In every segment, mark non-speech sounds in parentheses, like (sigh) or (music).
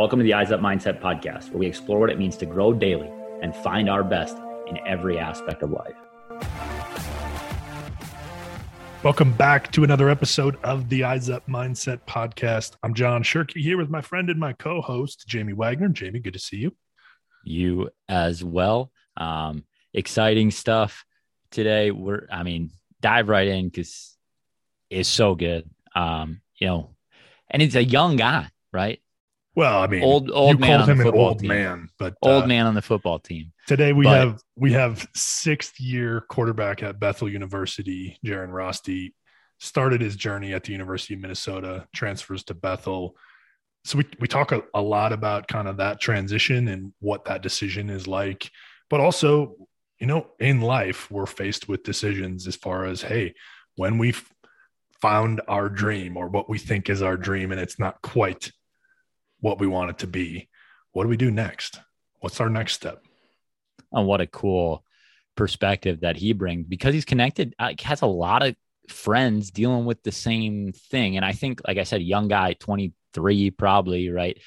Welcome to the Eyes Up Mindset podcast, where we explore what it means to grow daily and find our best in every aspect of life. Welcome back to another episode of the Eyes Up Mindset podcast. I'm John Shirky here with my friend and my co host, Jamie Wagner. Jamie, good to see you. You as well. Um, exciting stuff today. We're, I mean, dive right in because it's so good. Um, you know, and it's a young guy, right? Well, I mean, old old man called on the him an football old team. man, but Old uh, man on the football team. Today we But- have we have sixth year quarterback at Bethel University, Jaron Rosti, started his journey at the University of Minnesota, transfers to Bethel. So we we talk a, a lot about kind of that transition and what that decision is like, but also, you know, in life we're faced with decisions as far as hey, when we've found our dream or what we think is our dream and it's not quite what we want it to be, what do we do next? What's our next step? And what a cool perspective that he brings because he's connected has a lot of friends dealing with the same thing. And i think like i said young guy 23 probably right?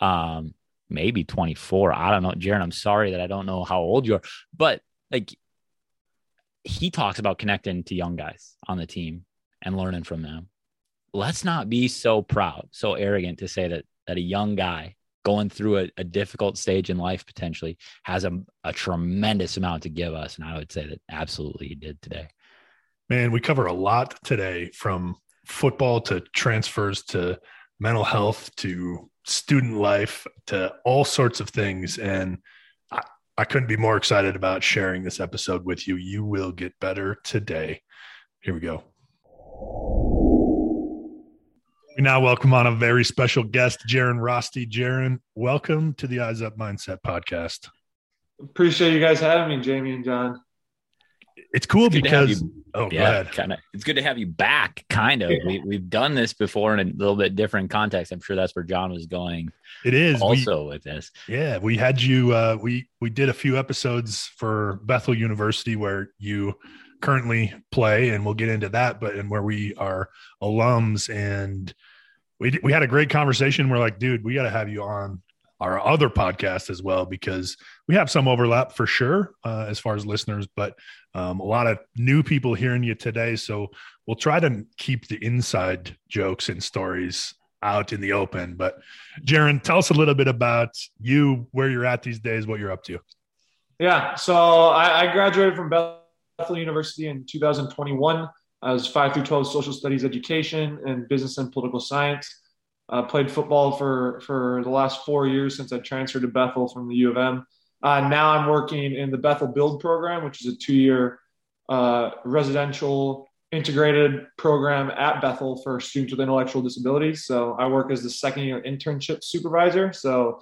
Um maybe 24 i don't know. Jaron i'm sorry that i don't know how old you are but like he talks about connecting to young guys on the team and learning from them. Let's not be so proud so arrogant to say that that a young guy going through a, a difficult stage in life potentially has a, a tremendous amount to give us. And I would say that absolutely he did today. Man, we cover a lot today from football to transfers to mental health to student life to all sorts of things. And I, I couldn't be more excited about sharing this episode with you. You will get better today. Here we go. We now welcome on a very special guest, Jaron Rosti. Jaron, welcome to the Eyes Up Mindset podcast. Appreciate you guys having me, Jamie and John. It's cool Good to have because, you- oh, Yeah, kind of. It's good to have you back. Kind of. We, we've done this before in a little bit different context. I'm sure that's where John was going It is. We- also with this. Yeah, we had you. Uh, we we did a few episodes for Bethel University where you currently play, and we'll get into that. But and where we are alums, and we we had a great conversation. We're like, dude, we got to have you on our other podcast as well because we have some overlap for sure uh, as far as listeners, but um, a lot of new people hearing you today. So we'll try to keep the inside jokes and stories out in the open. But Jaron, tell us a little bit about you, where you're at these days, what you're up to. Yeah, so I, I graduated from Bethel University in 2021. I was five through 12 social studies education and business and political science. Uh, played football for, for the last four years since I transferred to Bethel from the U of M. Uh, now I'm working in the Bethel Build program, which is a two year uh, residential integrated program at Bethel for students with intellectual disabilities. So I work as the second year internship supervisor. So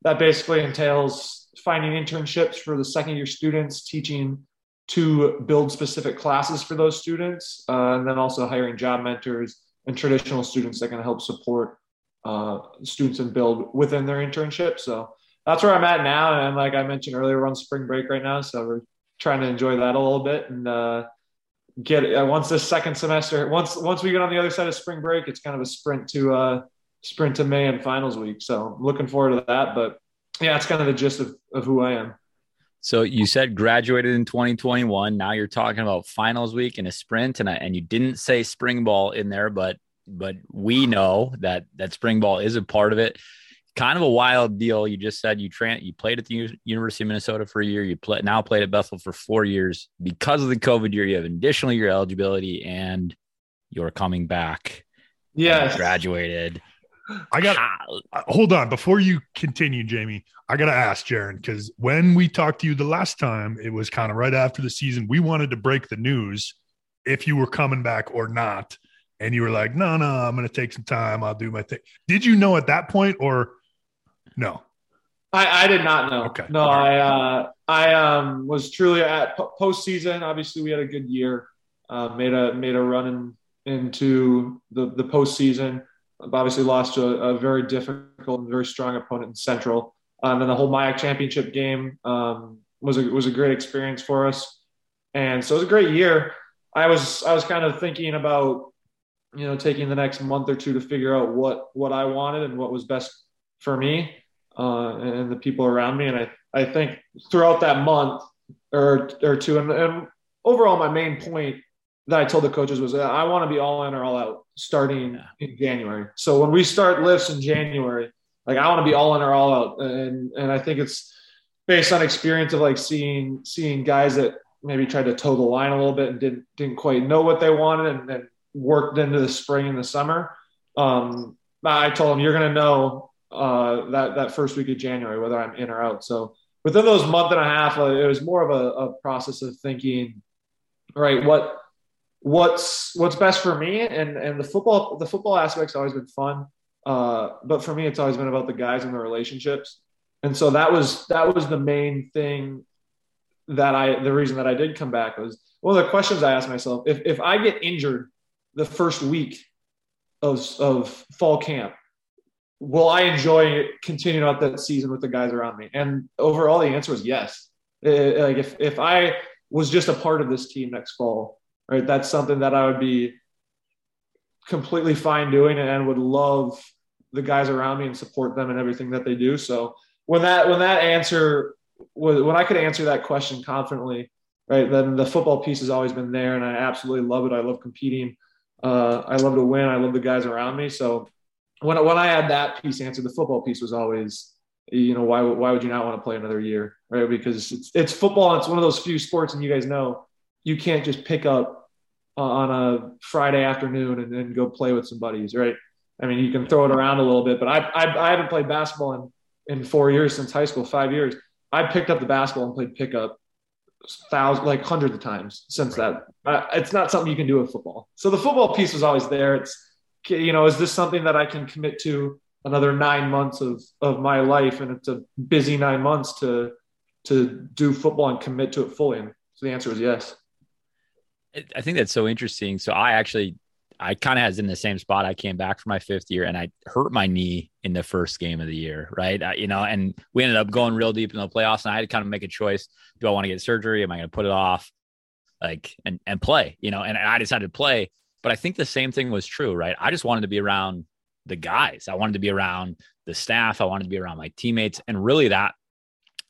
that basically entails finding internships for the second year students, teaching to build specific classes for those students, uh, and then also hiring job mentors and traditional students that can help support uh, students and build within their internship. So that's where I'm at now. And like I mentioned earlier, we're on spring break right now. So we're trying to enjoy that a little bit and uh, get uh, once this second semester, once once we get on the other side of spring break, it's kind of a sprint to uh, sprint to May and finals week. So looking forward to that. But yeah, it's kind of the gist of, of who I am. So you said graduated in 2021. Now you're talking about finals week and a sprint, and I, and you didn't say spring ball in there, but but we know that that spring ball is a part of it. Kind of a wild deal. You just said you tran you played at the U- University of Minnesota for a year. You play now played at Bethel for four years because of the COVID year. You have additional year eligibility, and you're coming back. Yes. graduated. I got uh, hold on before you continue, Jamie. I got to ask Jaron because when we talked to you the last time, it was kind of right after the season. We wanted to break the news if you were coming back or not. And you were like, no, no, I'm going to take some time. I'll do my thing. Did you know at that point or no? I, I did not know. Okay. No, I uh, I um, was truly at po- postseason. Obviously, we had a good year. Uh, made a made a run in, into the the postseason. Obviously, lost to a, a very difficult and very strong opponent in Central. Um, and the whole MIAC championship game um, was a was a great experience for us. And so it was a great year. I was I was kind of thinking about you know taking the next month or two to figure out what what I wanted and what was best for me uh, and the people around me. And I, I think throughout that month or, or two, and, and overall, my main point that I told the coaches was that I want to be all in or all out starting yeah. in January. So when we start lifts in January, like I want to be all in or all out. And, and I think it's based on experience of like seeing, seeing guys that maybe tried to toe the line a little bit and didn't, didn't quite know what they wanted and then worked into the spring and the summer. Um, I told them you're going to know uh, that that first week of January, whether I'm in or out. So within those month and a half, uh, it was more of a, a, process of thinking, right, what what's what's best for me, and and the football the football aspect's always been fun, uh, but for me, it's always been about the guys and the relationships, and so that was that was the main thing that I the reason that I did come back was one of the questions I asked myself if if I get injured the first week of of fall camp will I enjoy continuing out that season with the guys around me? And overall, the answer was yes. It, like if if I was just a part of this team next fall, right, that's something that I would be completely fine doing and would love the guys around me and support them and everything that they do. So when that when that answer was when I could answer that question confidently, right, then the football piece has always been there, and I absolutely love it. I love competing. Uh, I love to win. I love the guys around me. So when when I had that piece answered, the football piece was always, you know, why why would you not want to play another year, right? Because it's it's football. It's one of those few sports, and you guys know you can't just pick up on a Friday afternoon and then go play with some buddies, right? I mean, you can throw it around a little bit, but I I, I haven't played basketball in in four years since high school, five years. I picked up the basketball and played pickup thousands, like hundreds of times since right. that. Uh, it's not something you can do with football. So the football piece was always there. It's you know, is this something that I can commit to another nine months of of my life? And it's a busy nine months to to do football and commit to it fully. And so the answer is yes. I think that's so interesting. So I actually, I kind of was in the same spot. I came back for my fifth year and I hurt my knee in the first game of the year, right? I, you know, and we ended up going real deep in the playoffs, and I had to kind of make a choice: do I want to get surgery? Am I going to put it off? Like and and play, you know? And I decided to play. But I think the same thing was true, right? I just wanted to be around the guys. I wanted to be around the staff. I wanted to be around my teammates. And really that,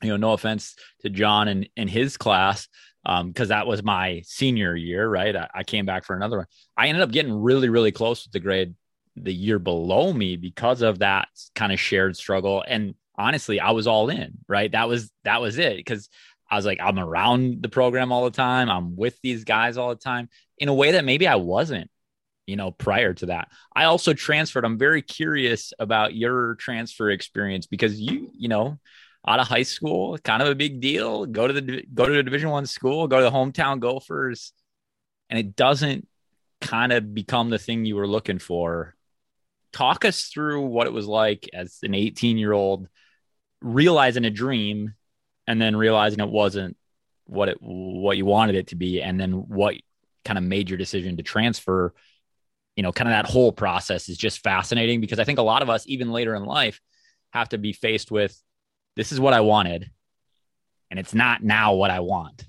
you know, no offense to John and, in his class, because um, that was my senior year, right? I, I, came back for another one. I ended up getting really, really close with the grade the year below me because of that kind of shared struggle. And honestly, I was all in, right? That was that was it. Because I was like, I'm around the program all the time. I'm with these guys all the time in a way that maybe I wasn't, you know, prior to that. I also transferred. I'm very curious about your transfer experience because you, you know, out of high school, kind of a big deal. Go to the go to the Division One school, go to the hometown Gophers, and it doesn't kind of become the thing you were looking for. Talk us through what it was like as an 18 year old realizing a dream and then realizing it wasn't what it what you wanted it to be and then what kind of made your decision to transfer you know kind of that whole process is just fascinating because i think a lot of us even later in life have to be faced with this is what i wanted and it's not now what i want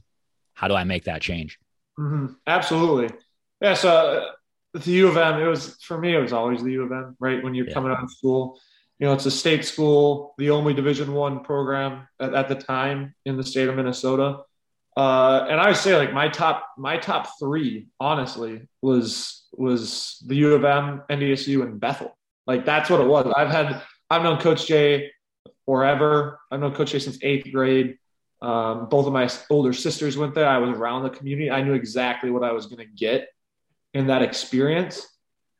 how do i make that change mm-hmm. absolutely yeah so uh, the u of m it was for me it was always the u of m right when you're yeah. coming out of school you know it's a state school the only division one program at, at the time in the state of minnesota uh, and I would say like my top my top three honestly was was the U of M, NDSU, and Bethel. Like that's what it was. I've had I've known Coach Jay forever. I've known Coach Jay since eighth grade. Um, both of my older sisters went there. I was around the community. I knew exactly what I was going to get in that experience.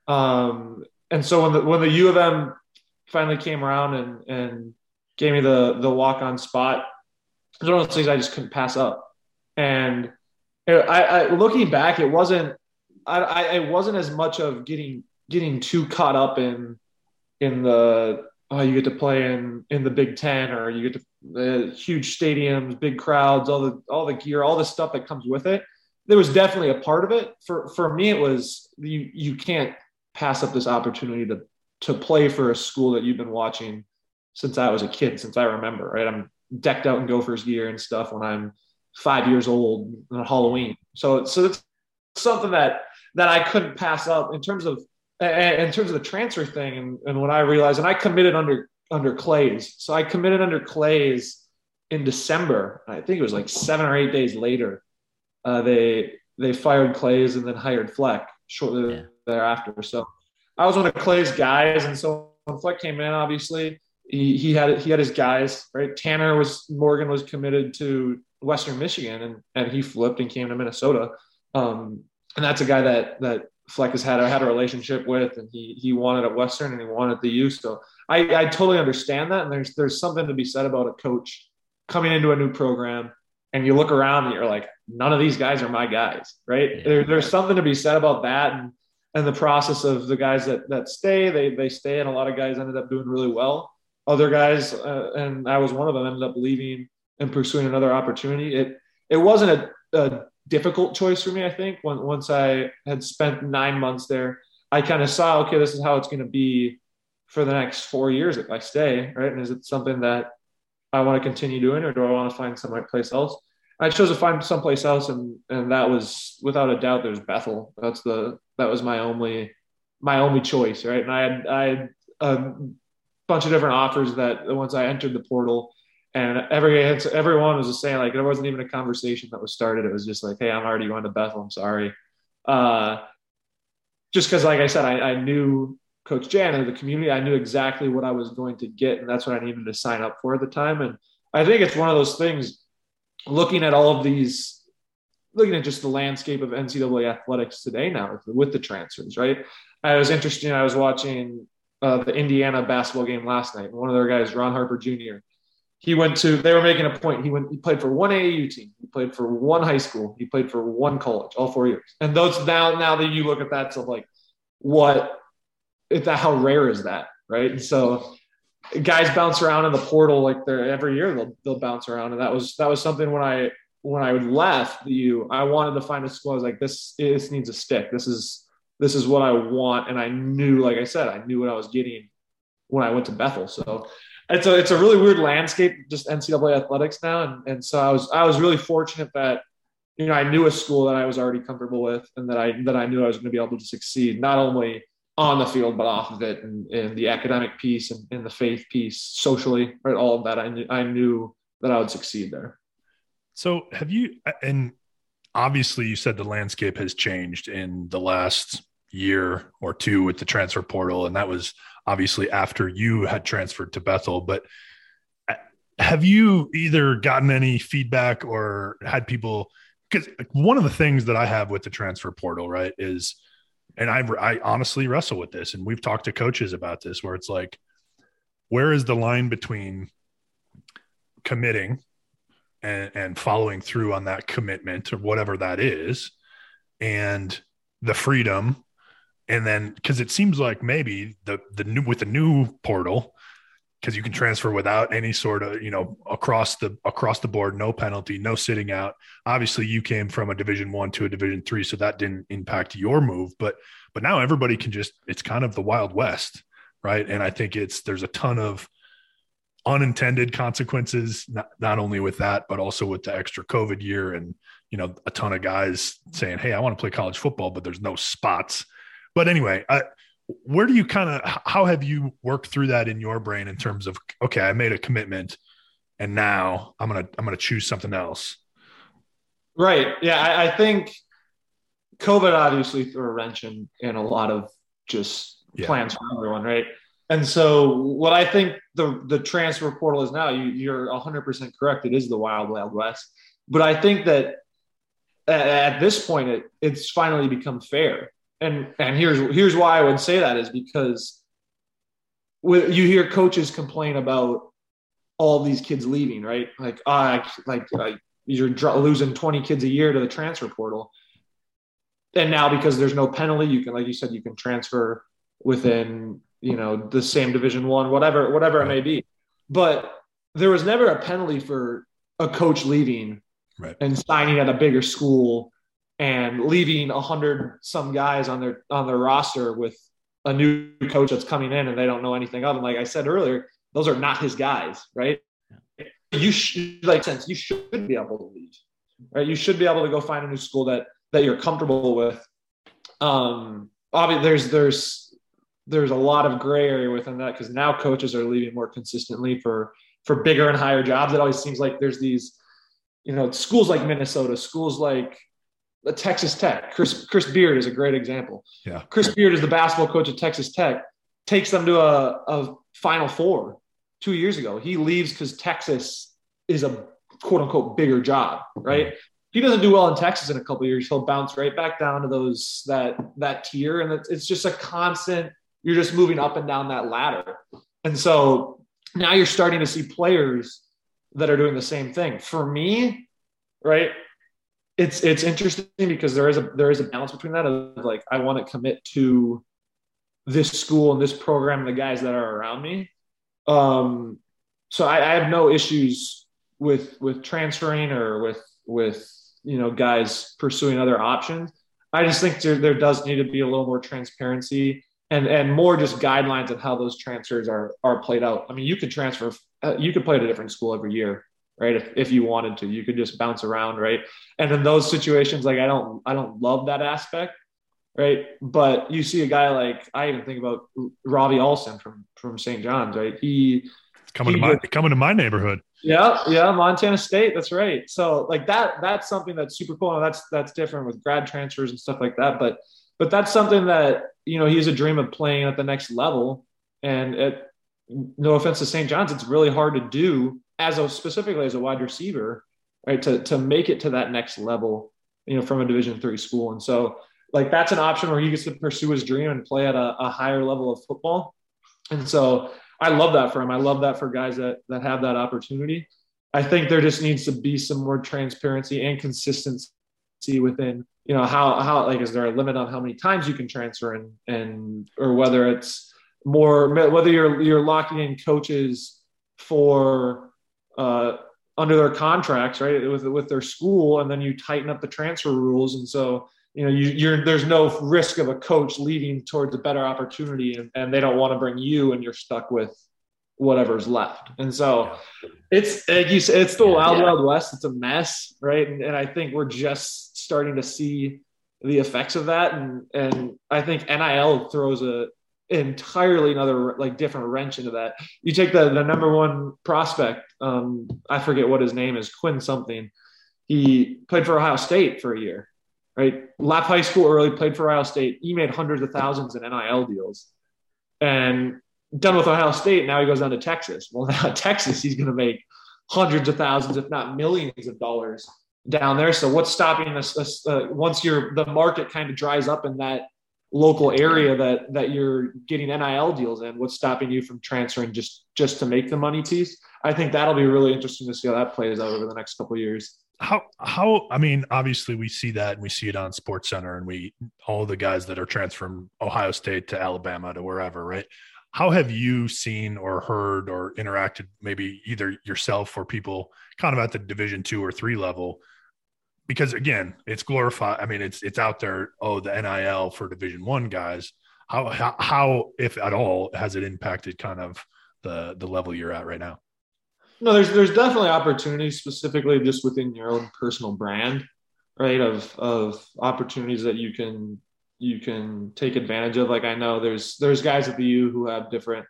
Um, and so when the when the U of M finally came around and and gave me the the walk on spot, it was one of those things I just couldn't pass up. And I, I looking back, it wasn't I, I it wasn't as much of getting getting too caught up in in the oh you get to play in in the Big Ten or you get to the uh, huge stadiums, big crowds, all the all the gear, all the stuff that comes with it. There was definitely a part of it. For for me, it was you you can't pass up this opportunity to to play for a school that you've been watching since I was a kid, since I remember. Right, I'm decked out in Gophers gear and stuff when I'm five years old on Halloween. So, so it's something that that I couldn't pass up in terms of in terms of the transfer thing. And, and when I realized, and I committed under under Claeys. So I committed under Claeys in December. I think it was like seven or eight days later. Uh, they they fired Claeys and then hired Fleck shortly yeah. thereafter. So I was one of Claeys' guys, and so when Fleck came in, obviously he, he had he had his guys. Right, Tanner was Morgan was committed to Western Michigan, and and he flipped and came to Minnesota. Um, and that's a guy that that Fleck has had had a relationship with, and he he wanted at Western and he wanted the U. So I, I totally understand that, and there's there's something to be said about a coach coming into a new program, and you look around and you're like, none of these guys are my guys, right? Yeah. There, there's something to be said about that, and and the process of the guys that that stay, they they stay, and a lot of guys ended up doing really well. Other guys, uh, and I was one of them, ended up leaving and pursuing another opportunity. It it wasn't a, a difficult choice for me. I think when, once I had spent nine months there, I kind of saw, okay, this is how it's going to be for the next four years if I stay, right? And is it something that I want to continue doing, or do I want to find some place else? I chose to find someplace else, and and that was without a doubt. There's Bethel. That's the that was my only my only choice, right? And I had I had a bunch of different offers that once I entered the portal, and every everyone was just saying like there wasn't even a conversation that was started. It was just like, hey, I'm already going to Bethel. I'm sorry. Uh, just because, like I said, I, I knew Coach Jan and the community. I knew exactly what I was going to get, and that's what I needed to sign up for at the time. And I think it's one of those things. Looking at all of these, looking at just the landscape of NCAA athletics today now with the transfers, right? I was interested. I was watching uh, the Indiana basketball game last night. One of their guys, Ron Harper Jr he went to they were making a point he went he played for one AAU team he played for one high school he played for one college all four years. And those now now that you look at that so like what that how rare is that right? And so guys bounce around in the portal like they're every year they'll they'll bounce around. And that was that was something when I when I left the U I wanted to find a school I was like this this needs a stick. This is this is what I want. And I knew like I said I knew what I was getting when I went to Bethel. So it's a it's a really weird landscape just NCAA athletics now, and and so I was I was really fortunate that you know I knew a school that I was already comfortable with, and that I that I knew I was going to be able to succeed not only on the field but off of it, and, and the academic piece and, and the faith piece, socially, right, all of that. I knew I knew that I would succeed there. So have you and obviously you said the landscape has changed in the last year or two with the transfer portal and that was obviously after you had transferred to Bethel. But uh, have you either gotten any feedback or had people? Because one of the things that I have with the transfer portal, right, is, and I, I honestly wrestle with this, and we've talked to coaches about this, where it's like, where is the line between committing and, and following through on that commitment or whatever that is, and the freedom and then because it seems like maybe the the new with the new portal because you can transfer without any sort of you know across the across the board no penalty no sitting out. Obviously you came from a division one to a division three so that didn't impact your move but but now everybody can just it's kind of the wild west right? And i think it's there's a ton of unintended consequences not, not only with that but also with the extra covid year and you know a ton of guys saying hey i want to play college football but there's no spots but anyway, I, where do you kind of how have you worked through that in your brain in terms of okay, I made a commitment, and now I'm gonna I'm gonna choose something else. Right. Yeah, I, I think COVID obviously threw a wrench in in a lot of just yeah. plans for everyone, right? And so, what I think the the transfer portal is now, you, you're 100 percent correct. It is the wild wild west, but I think that at, at this point, it, it's finally become fair and and here's here's why I would say that is because you hear coaches complain about all these kids leaving, right? Like, ah, like, like you're losing 20 kids a year to the transfer portal. And now because there's no penalty, you can, like you said, you can transfer within, you know, the same division one, whatever, whatever it may be. But there was never a penalty for a coach leaving right. and signing at a bigger school and leaving a hundred some guys on their on their roster with a new coach that's coming in and they don't know anything of. And like I said earlier, those are not his guys, right? You should like sense you should be able to leave, right? You should be able to go find a new school that that you're comfortable with. Um, obviously, there's there's there's a lot of gray area within that because now coaches are leaving more consistently for for bigger and higher jobs. It always seems like there's these, you know, schools like Minnesota, schools like the Texas Tech. Chris Chris Beard is a great example. Yeah. Chris Beard is the basketball coach at Texas Tech, takes them to a, a Final Four two years ago. He leaves because Texas is a quote unquote bigger job, right? Mm-hmm. He doesn't do well in Texas in a couple years. He'll bounce right back down to those that that tier, and it's, it's just a constant. You're just moving up and down that ladder, and so now you're starting to see players that are doing the same thing. For me, right? It's it's interesting because there is a there is a balance between that of like I want to commit to this school and this program and the guys that are around me. Um, so I, I have no issues with with transferring or with with you know guys pursuing other options. I just think there, there does need to be a little more transparency and and more just guidelines of how those transfers are are played out. I mean, you could transfer, uh, you could play at a different school every year, right? If, if you wanted to, you could just bounce around, right? And in those situations, like I don't I don't love that aspect, right? But you see a guy like I even think about Robbie Olson from from St. John's, right? He coming he, to my coming to my neighborhood. Yeah, yeah, Montana State. That's right. So like that that's something that's super cool. And that's that's different with grad transfers and stuff like that. But but that's something that you know he's a dream of playing at the next level. And it, no offense to St. John's, it's really hard to do as a specifically as a wide receiver, right? To to make it to that next level, you know, from a Division three school. And so like that's an option where he gets to pursue his dream and play at a, a higher level of football. And so I love that for him. I love that for guys that that have that opportunity. I think there just needs to be some more transparency and consistency within you know how how like is there a limit on how many times you can transfer and and or whether it's more whether you're you're locking in coaches for uh under their contracts right? With with their school and then you tighten up the transfer rules. And so you know you, you're there's no risk of a coach leading towards a better opportunity and, and they don't want to bring you and you're stuck with whatever's left. And so it's like you said it's the wild yeah. wild west. It's a mess right? And, and i think we're just starting to see the effects of that. And and i think nil throws a entirely another like different wrench into that. You take the the number one prospect um i forget what his name is quinn something he played for ohio state for a year right? Left high school early, played for Ohio State. He made hundreds of thousands in NIL deals, and done with Ohio State. Now he goes down to Texas. Well, (laughs) now Texas, he's going to make hundreds of thousands, if not millions of dollars down there. So what's stopping us? uh, once you're the market kind of dries up in that local area that that you're getting NIL deals in, what's stopping you from transferring just just to make the money piece? I think that'll be really interesting to see how that plays out over the next couple years how how I mean, obviously we see that and we see it on Sports Center and we all the guys that are transferred from Ohio State to Alabama to wherever, right? How have you seen or heard or interacted maybe either yourself or people kind of at the division two or three level? Because again, it's glorified. I mean, it's it's out there. Oh, the NIL for Division One guys. How, how how if at all has it impacted kind of the the level you're at right now? no, there's there's definitely opportunities specifically just within your own personal brand, right? Of of opportunities that you can you can take advantage of. Like I know there's there's guys at the U who have different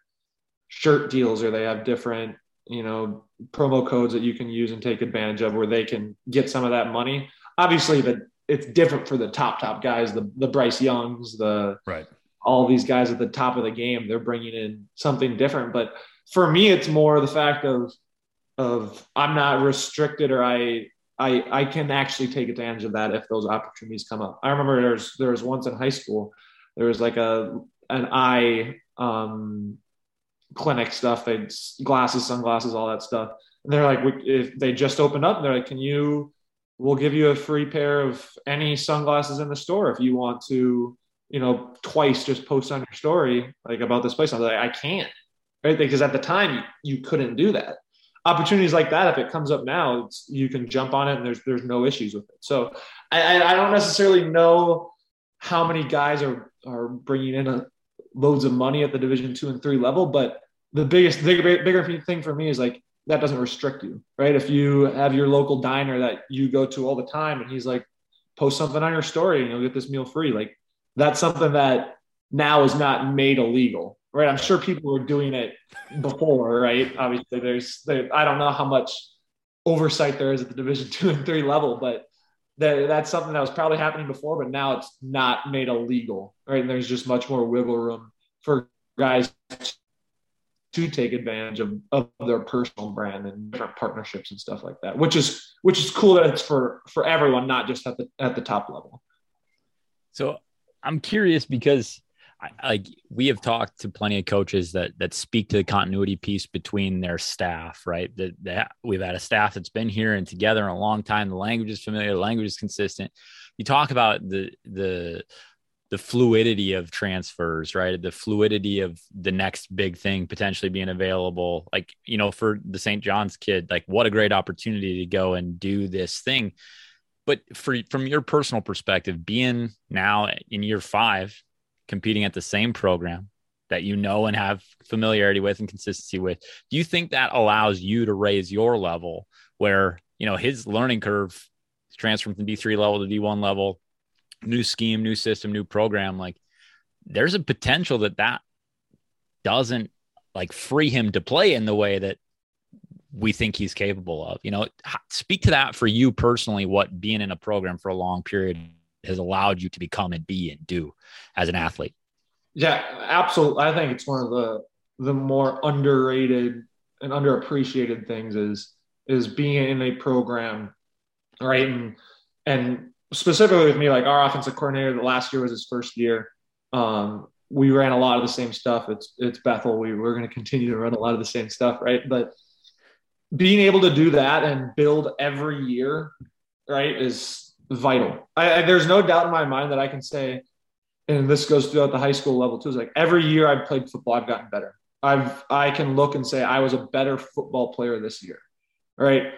shirt deals or they have different you know promo codes that you can use and take advantage of where they can get some of that money. Obviously, that it's different for the top top guys, the the Bryce Youngs, the right all these guys at the top of the game. They're bringing in something different, but for me, it's more the fact of of I'm not restricted or I I I can actually take advantage of that if those opportunities come up. I remember there's there was once in high school there was like a an eye um, clinic stuff. They glasses, sunglasses, all that stuff. And they're like, if they just opened up, they're like, can you? We'll give you a free pair of any sunglasses in the store if you want to. You know, twice just post on your story like about this place. I was like, I can't, right? Because at the time you, couldn't do that opportunities like that, if it comes up now, you can jump on it and there's there's no issues with it. So I, I don't necessarily know how many guys are are bringing in a, loads of money at the Division two and three level, but the biggest bigger bigger thing for me is like that doesn't restrict you, right? If you have your local diner that you go to all the time, and he's like, post something on your story and you'll get this meal free, like that's something that now is not made illegal, right? I'm sure people were doing it before, right? Obviously, there's there, I don't know how much oversight there is at the Division two and three level, but that, that's something that was probably happening before, but now it's not made illegal, right? And there's just much more wiggle room for guys to take advantage of, of their personal brand and different partnerships and stuff like that, which is which is cool that it's for for everyone, not just at the at the top level. So I'm curious because like we have talked to plenty of coaches that that speak to the continuity piece between their staff, right? That, that we've had a staff that's been here and together a long time. The language is familiar, the language is consistent. You talk about the the the fluidity of transfers, right? The fluidity of the next big thing potentially being available. Like, you know, for the St. John's kid, like what a great opportunity to go and do this thing. But for from your personal perspective, being now in year five, competing at the same program that you know and have familiarity with and consistency with, do you think that allows you to raise your level where, you know, his learning curve transferring from D3 level to D1 level, new scheme, new system, new program, like there's a potential that that doesn't like free him to play in the way that we think he's capable of. You know, speak to that for you personally, what being in a program for a long period has allowed you to become and be and do as an athlete. Yeah, absolutely. I think it's one of the the more underrated and underappreciated things is is being in a program, right? And and specifically with me, like our offensive coordinator, the last year was his first year. Um, we ran a lot of the same stuff. It's it's Bethel. We we're going to continue to run a lot of the same stuff, right? But being able to do that and build every year, right, is vital. I, I, there's no doubt in my mind that I can say, and this goes throughout the high school level too. Is like every year I've played football, I've gotten better. I've I can look and say I was a better football player this year, right?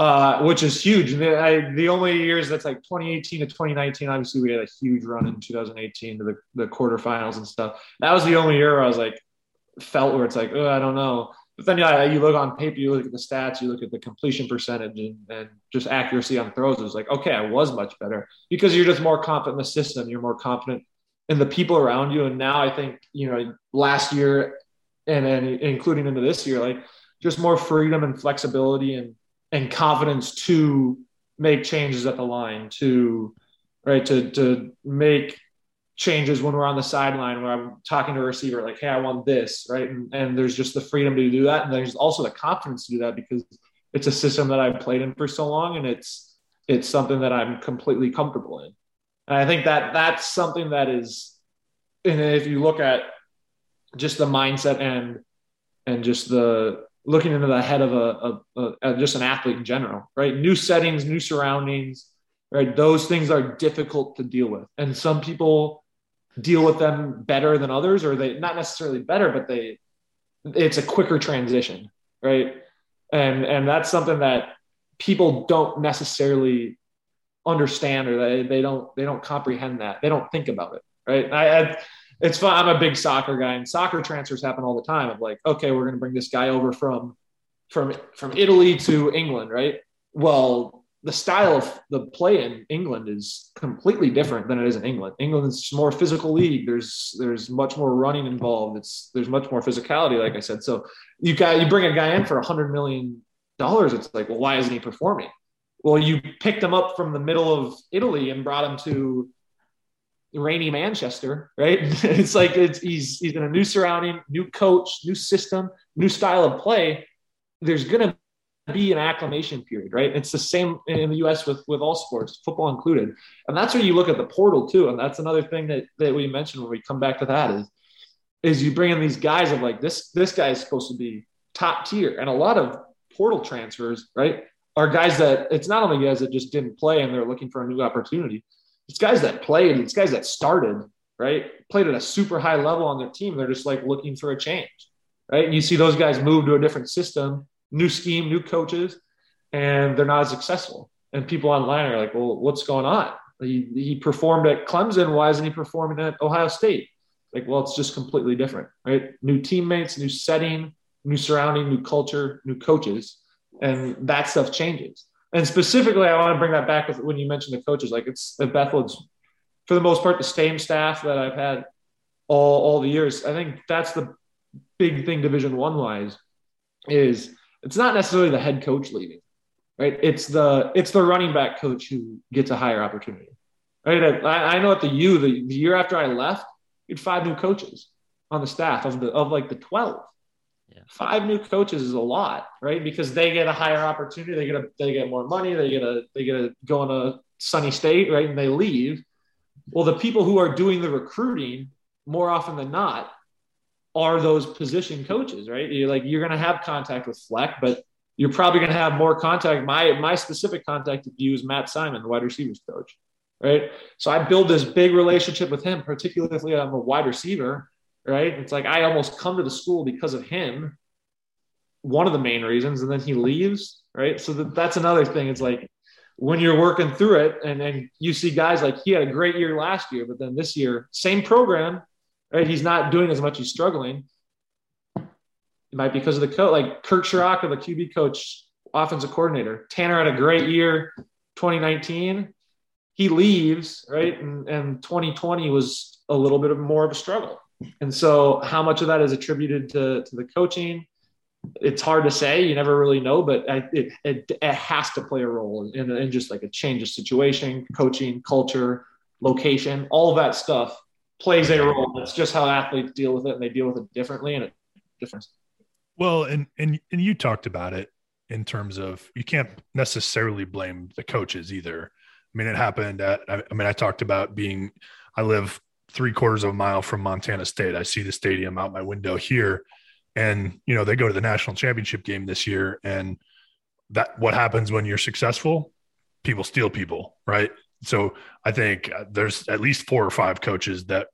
Uh, which is huge. And I, the only years that's like 2018 to 2019, obviously we had a huge run in 2018 to the, the quarterfinals and stuff. That was the only year I was like felt where it's like, oh, I don't know. But then yeah, you look on paper, you look at the stats, you look at the completion percentage and, and just accuracy on throws. It's like, okay, I was much better because you're just more confident in the system. You're more confident in the people around you. And now I think, you know, last year and then including into this year, like just more freedom and flexibility and and confidence to make changes at the line, to right, to to make changes when we're on the sideline where I'm talking to a receiver like, hey, I want this, right? And, and there's just the freedom to do that. And there's also the confidence to do that because it's a system that I've played in for so long and it's it's something that I'm completely comfortable in. And I think that that's something that is and if you look at just the mindset and and just the looking into the head of a, a, a, just an athlete in general, right? New settings, new surroundings, right? Those things are difficult to deal with. And some people deal with them better than others, or they not necessarily better, but they it's a quicker transition, right? And and that's something that people don't necessarily understand or they, they don't they don't comprehend that they don't think about it right I, I it's fun i'm a big soccer guy and soccer transfers happen all the time of like okay we're going to bring this guy over from from from italy to england right well the style of the play in England is completely different than it is in England. England's more physical league. There's there's much more running involved. It's there's much more physicality, like I said. So you got you bring a guy in for a hundred million dollars. It's like, well, why isn't he performing? Well, you picked him up from the middle of Italy and brought him to rainy Manchester, right? (laughs) it's like it's he's he's in a new surrounding, new coach, new system, new style of play. There's gonna be an acclimation period, right? It's the same in the US with, with all sports, football included. And that's where you look at the portal too. And that's another thing that, that we mentioned when we come back to that is, is you bring in these guys of like, this, this guy is supposed to be top tier. And a lot of portal transfers, right, are guys that it's not only guys that just didn't play and they're looking for a new opportunity. It's guys that played, it's guys that started, right? Played at a super high level on their team. They're just like looking for a change, right? And you see those guys move to a different system new scheme, new coaches, and they're not as successful. And people online are like, well, what's going on? He, he performed at Clemson. Why isn't he performing at Ohio State? Like, well, it's just completely different, right? New teammates, new setting, new surrounding, new culture, new coaches. And that stuff changes. And specifically, I want to bring that back with when you mentioned the coaches. Like, it's at Bethel, it's for the most part the same staff that I've had all all the years. I think that's the big thing Division One wise is it's not necessarily the head coach leaving, right? It's the it's the running back coach who gets a higher opportunity, right? I, I know at the U the, the year after I left, you had five new coaches on the staff of the of like the twelve. Yeah. Five new coaches is a lot, right? Because they get a higher opportunity, they get a they get more money, they get a they get to go in a sunny state, right? And they leave. Well, the people who are doing the recruiting more often than not are those position coaches, right? You're like you're going to have contact with Fleck, but you're probably going to have more contact. My my specific contact with you is Matt Simon, the wide receivers coach, right? So I build this big relationship with him, particularly I'm a wide receiver, right? It's like I almost come to the school because of him. One of the main reasons, and then he leaves, right? So that, that's another thing. It's like when you're working through it, and then you see guys like he had a great year last year, but then this year, same program, right? He's not doing as much. He's struggling. It might be because of the coach, like Kirk Ciarrocca, the QB coach, offensive coordinator. Tanner had a great year, 2019. He leaves, right? And, and 2020 was a little bit of more of a struggle. And so, how much of that is attributed to, to the coaching? It's hard to say. You never really know, but it, it, it has to play a role in, in just like a change of situation, coaching, culture, location, all of that stuff plays a role. That's just how athletes deal with it, and they deal with it differently, and it different. Well, and and and you talked about it in terms of you can't necessarily blame the coaches either. I mean, it happened at. I mean, I talked about being. I live three quarters of a mile from Montana State. I see the stadium out my window here, and you know they go to the national championship game this year, and that what happens when you're successful? People steal people, right? So I think uh, there's at least four or five coaches that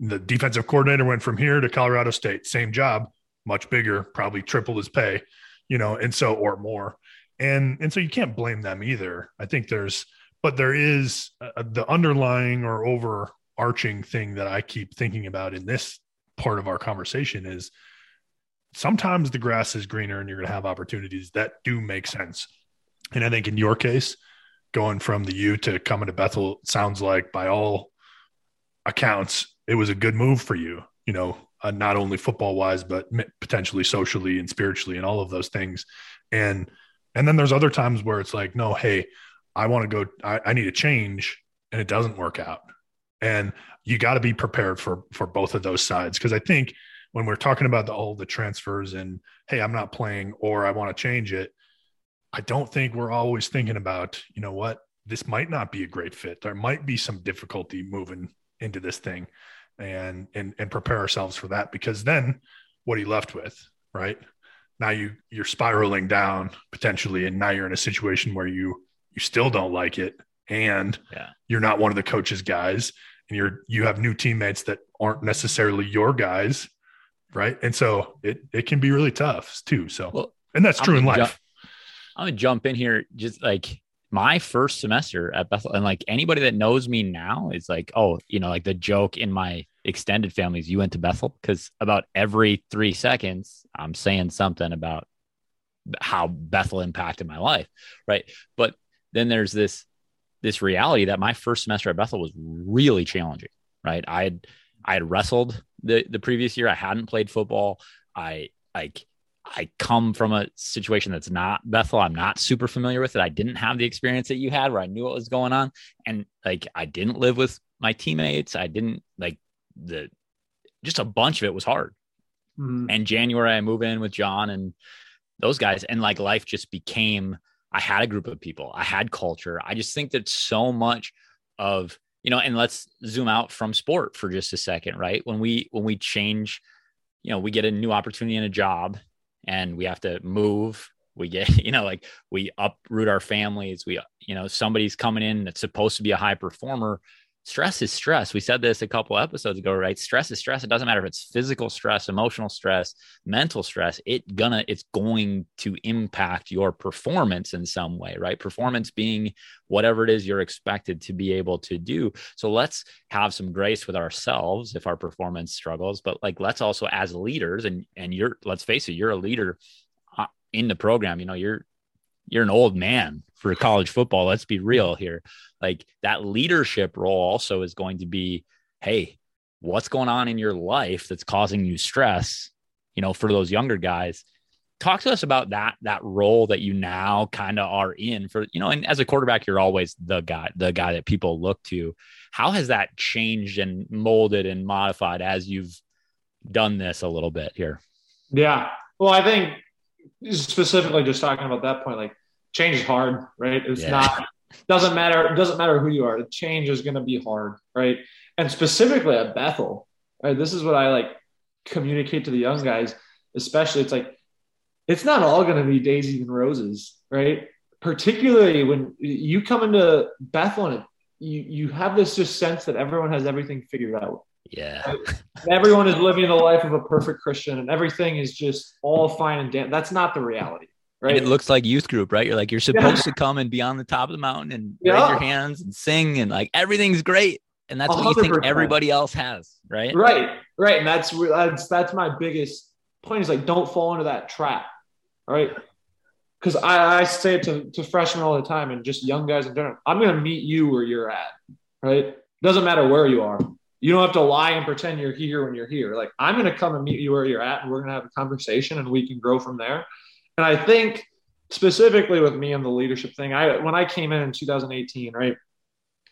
the defensive coordinator went from here to Colorado State, same job, much bigger, probably triple his pay, you know, and so or more. And and so you can't blame them either. I think there's but there is uh, the underlying or overarching thing that I keep thinking about in this part of our conversation is sometimes the grass is greener and you're going to have opportunities that do make sense. And I think in your case, going from the U to coming to Bethel sounds like, by all accounts, it was a good move for you. You know, uh, not only football wise, but potentially socially and spiritually, and all of those things. And and then there's other times where it's like, no, hey, I want to go. I, I need a change, and it doesn't work out. And you got to be prepared for for both of those sides because I think when we're talking about the, all the transfers and hey, I'm not playing or I want to change it, I don't think we're always thinking about, you know what, this might not be a great fit. There might be some difficulty moving into this thing and and and prepare ourselves for that because then what are you left with, right? Now you you're spiraling down potentially and now you're in a situation where you you still don't like it and yeah. you're not one of the coach's guys and you're you have new teammates that aren't necessarily your guys, right? And so it it can be really tough too. So well, and that's true in life. I'm gonna jump in here. Just like my first semester at Bethel, and like anybody that knows me now is like, oh, you know, like the joke in my extended families, you went to Bethel because about every three seconds, I'm saying something about how Bethel impacted my life, right? But then there's this this reality that my first semester at Bethel was really challenging, right? I had I had wrestled the the previous year. I hadn't played football. I like I come from a situation that's not Bethel. I'm not super familiar with it. I didn't have the experience that you had where I knew what was going on. And like I didn't live with my teammates. I didn't like the just a bunch of it was hard. Mm-hmm. And January I move in with John and those guys. And like life just became I had a group of people. I had culture. I just think that so much of you know, and let's zoom out from sport for just a second, right? When we when we change, you know, we get a new opportunity in a job and we have to move we get (laughs) you know like we uproot our families we you know somebody's coming in that's supposed to be a high performer stress is stress. We said this a couple episodes ago right? Stress is stress. It doesn't matter if it's physical stress emotional stress mental stress it gonna it's going to impact your performance in some way right? Performance being whatever it is you're expected to be able to do. So let's have some grace with ourselves if our performance struggles but like let's also as leaders and and you're let's face it you're a leader uh, in the program you know you're you're an old man for college football. Let's be real here. Like that leadership role also is going to be, hey, what's going on in your life that's causing you stress, you know, for those younger guys. Talk to us about that that role that you now kind of are in for, you know, and as a quarterback, you're always the guy, the guy that people look to. How has that changed and molded and modified as you've done this a little bit here? Yeah. Well, I think specifically just talking about that point, like change is hard, right? It's yeah. not doesn't matter. It doesn't matter who you are. The change is going to be hard, right? And specifically at Bethel, right? This is what I like communicate to the young guys, especially. It's like it's not all going to be daisies and roses, right? Particularly when you come into Bethel and you you have this just sense that everyone has everything figured out. Yeah. everyone is living the life of a perfect Christian and everything is just all fine and damn. That's not the reality. Right. And it looks like youth group, right? You're like, you're supposed yeah. to come and be on the top of the mountain and yeah. raise your hands and sing and like everything's great. And that's 100%. what you think everybody else has, right? Right. Right. And that's that's that's my biggest point is like don't fall into that trap. Right. Because I, I say it to, to freshmen all the time and just young guys in general. I'm gonna meet you where you're at. Right. Doesn't matter where you are. You don't have to lie and pretend you're here when you're here. Like I'm gonna come and meet you where you're at and we're gonna have a conversation and we can grow from there and I think specifically with me and the leadership thing, I when I came in in 2018, right,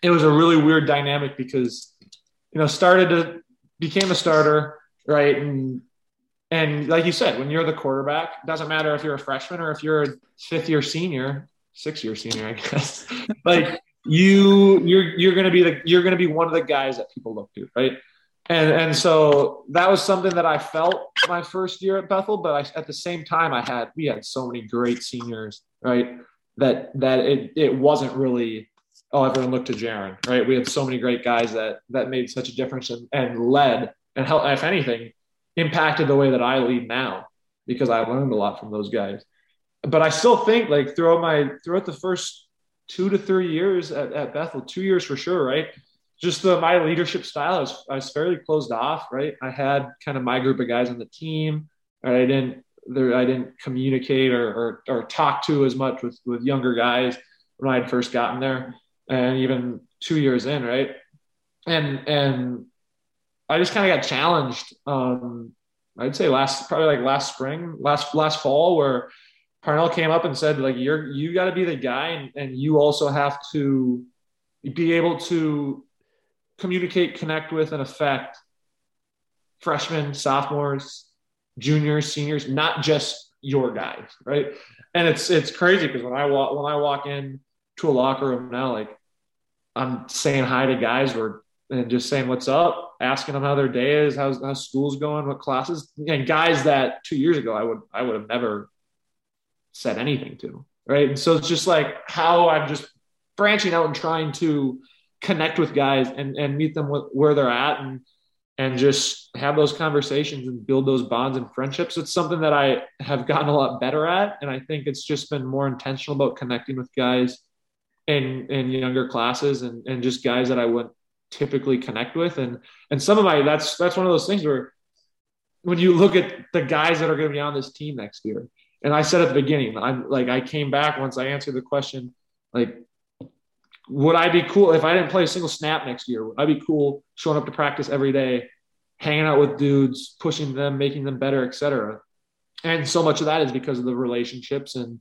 it was a really weird dynamic because you know started to became a starter, right, and and like you said, when you're the quarterback, doesn't matter if you're a freshman or if you're a fifth year senior, six year senior, I guess. (laughs) like you, you're you're gonna be the you're gonna be one of the guys that people look to, right? And and so that was something that I felt my first year at Bethel. But I, at the same time, I had we had so many great seniors, right? That that it it wasn't really oh everyone looked to Jaron, right? We had so many great guys that that made such a difference and, and led and helped, if anything, impacted the way that I lead now because I learned a lot from those guys. But I still think like throughout my throughout the first two to three years at, at Bethel, two years for sure, right? Just the, my leadership style is I was fairly closed off, right? I had kind of my group of guys on the team. Right? I didn't there I didn't communicate or, or, or talk to as much with with younger guys when I had first gotten there, and even two years in, right? And and I just kind of got challenged. Um, I'd say last probably like last spring, last last fall, where Parnell came up and said like you're you got to be the guy, and, and you also have to be able to communicate, connect with, and affect freshmen, sophomores, juniors, seniors, not just your guys, right? And it's it's crazy because when I walk when I walk in to a locker room now, like I'm saying hi to guys or and just saying what's up, asking them how their day is, how's how school's going, what classes, and guys that two years ago I would I would have never said anything to, right? And so it's just like how I'm just branching out and trying to connect with guys and, and meet them with, where they're at and and just have those conversations and build those bonds and friendships. It's something that I have gotten a lot better at. And I think it's just been more intentional about connecting with guys in, in younger classes and, and just guys that I wouldn't typically connect with. And, and some of my, that's, that's one of those things where when you look at the guys that are going to be on this team next year, and I said at the beginning, I'm like, I came back once I answered the question, like, would I be cool if I didn't play a single snap next year? Would I be cool showing up to practice every day, hanging out with dudes, pushing them, making them better, etc. And so much of that is because of the relationships and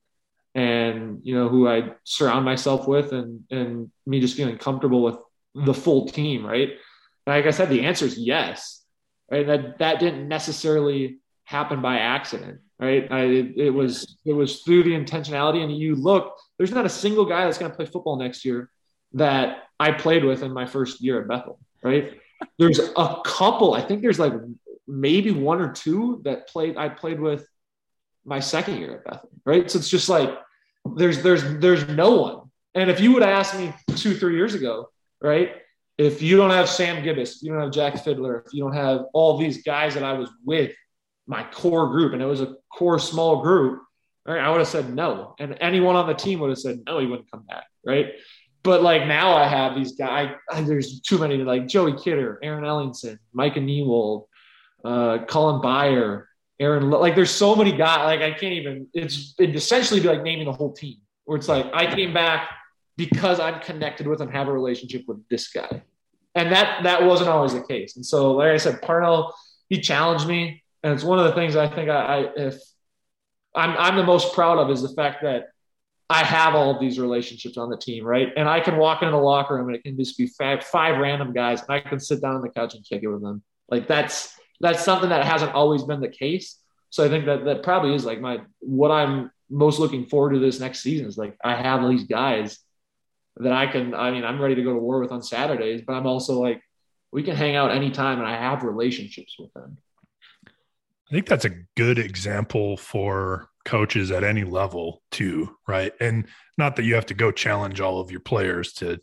and you know who I surround myself with, and and me just feeling comfortable with the full team, right? Like I said, the answer is yes. Right? That that didn't necessarily happen by accident, right? I, it, it was it was through the intentionality, and you look. There's not a single guy that's going to play football next year that I played with in my first year at Bethel, right? There's a couple, I think there's like maybe one or two that played I played with my second year at Bethel, right? So it's just like there's there's there's no one. And if you would have asked me two, three years ago, right? If you don't have Sam Gibbous, you don't have Jack Fiddler, if you don't have all these guys that I was with, my core group, and it was a core small group, right? I would have said no. And anyone on the team would have said no, he wouldn't come back, right? But like now I have these guys, there's too many like Joey Kidder, Aaron Ellingson, Micah Newald, uh, Colin Byer, Aaron, like there's so many guys, like I can't even, it's it essentially be like naming the whole team where it's like, I came back because I'm connected with and have a relationship with this guy. and that that wasn't always the case. And so, like I said, Parnell he challenged me, and it's one of the things I think I, I if I'm I'm the most proud of is the fact that I have all of these relationships on the team, right? And I can walk into the locker room and it can just be five, five random guys, and I can sit down on the couch and kick it with them. Like that's that's something that hasn't always been the case. So I think that that probably is like my what I'm most looking forward to this next season is like I have these guys that I can. I mean, I'm ready to go to war with on Saturdays, but I'm also like we can hang out anytime, and I have relationships with them. I think that's a good example for coaches at any level too, right? And not that you have to go challenge all of your players to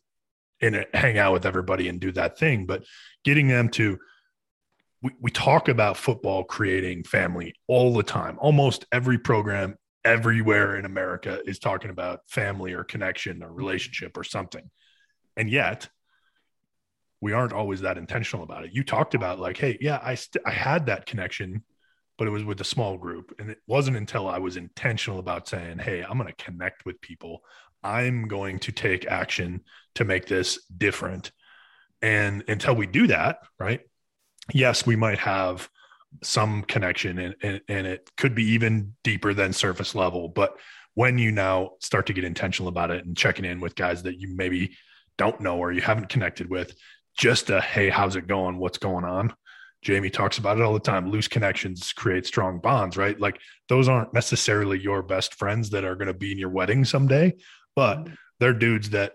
it, hang out with everybody and do that thing, but getting them to we, we talk about football creating family all the time. Almost every program everywhere in America is talking about family or connection or relationship or something. And yet we aren't always that intentional about it. You talked about like, hey, yeah, I st- I had that connection but it was with a small group. And it wasn't until I was intentional about saying, Hey, I'm going to connect with people. I'm going to take action to make this different. And until we do that, right? Yes, we might have some connection and, and, and it could be even deeper than surface level. But when you now start to get intentional about it and checking in with guys that you maybe don't know or you haven't connected with, just a hey, how's it going? What's going on? Jamie talks about it all the time. Loose connections create strong bonds, right? Like those aren't necessarily your best friends that are going to be in your wedding someday, but mm-hmm. they're dudes that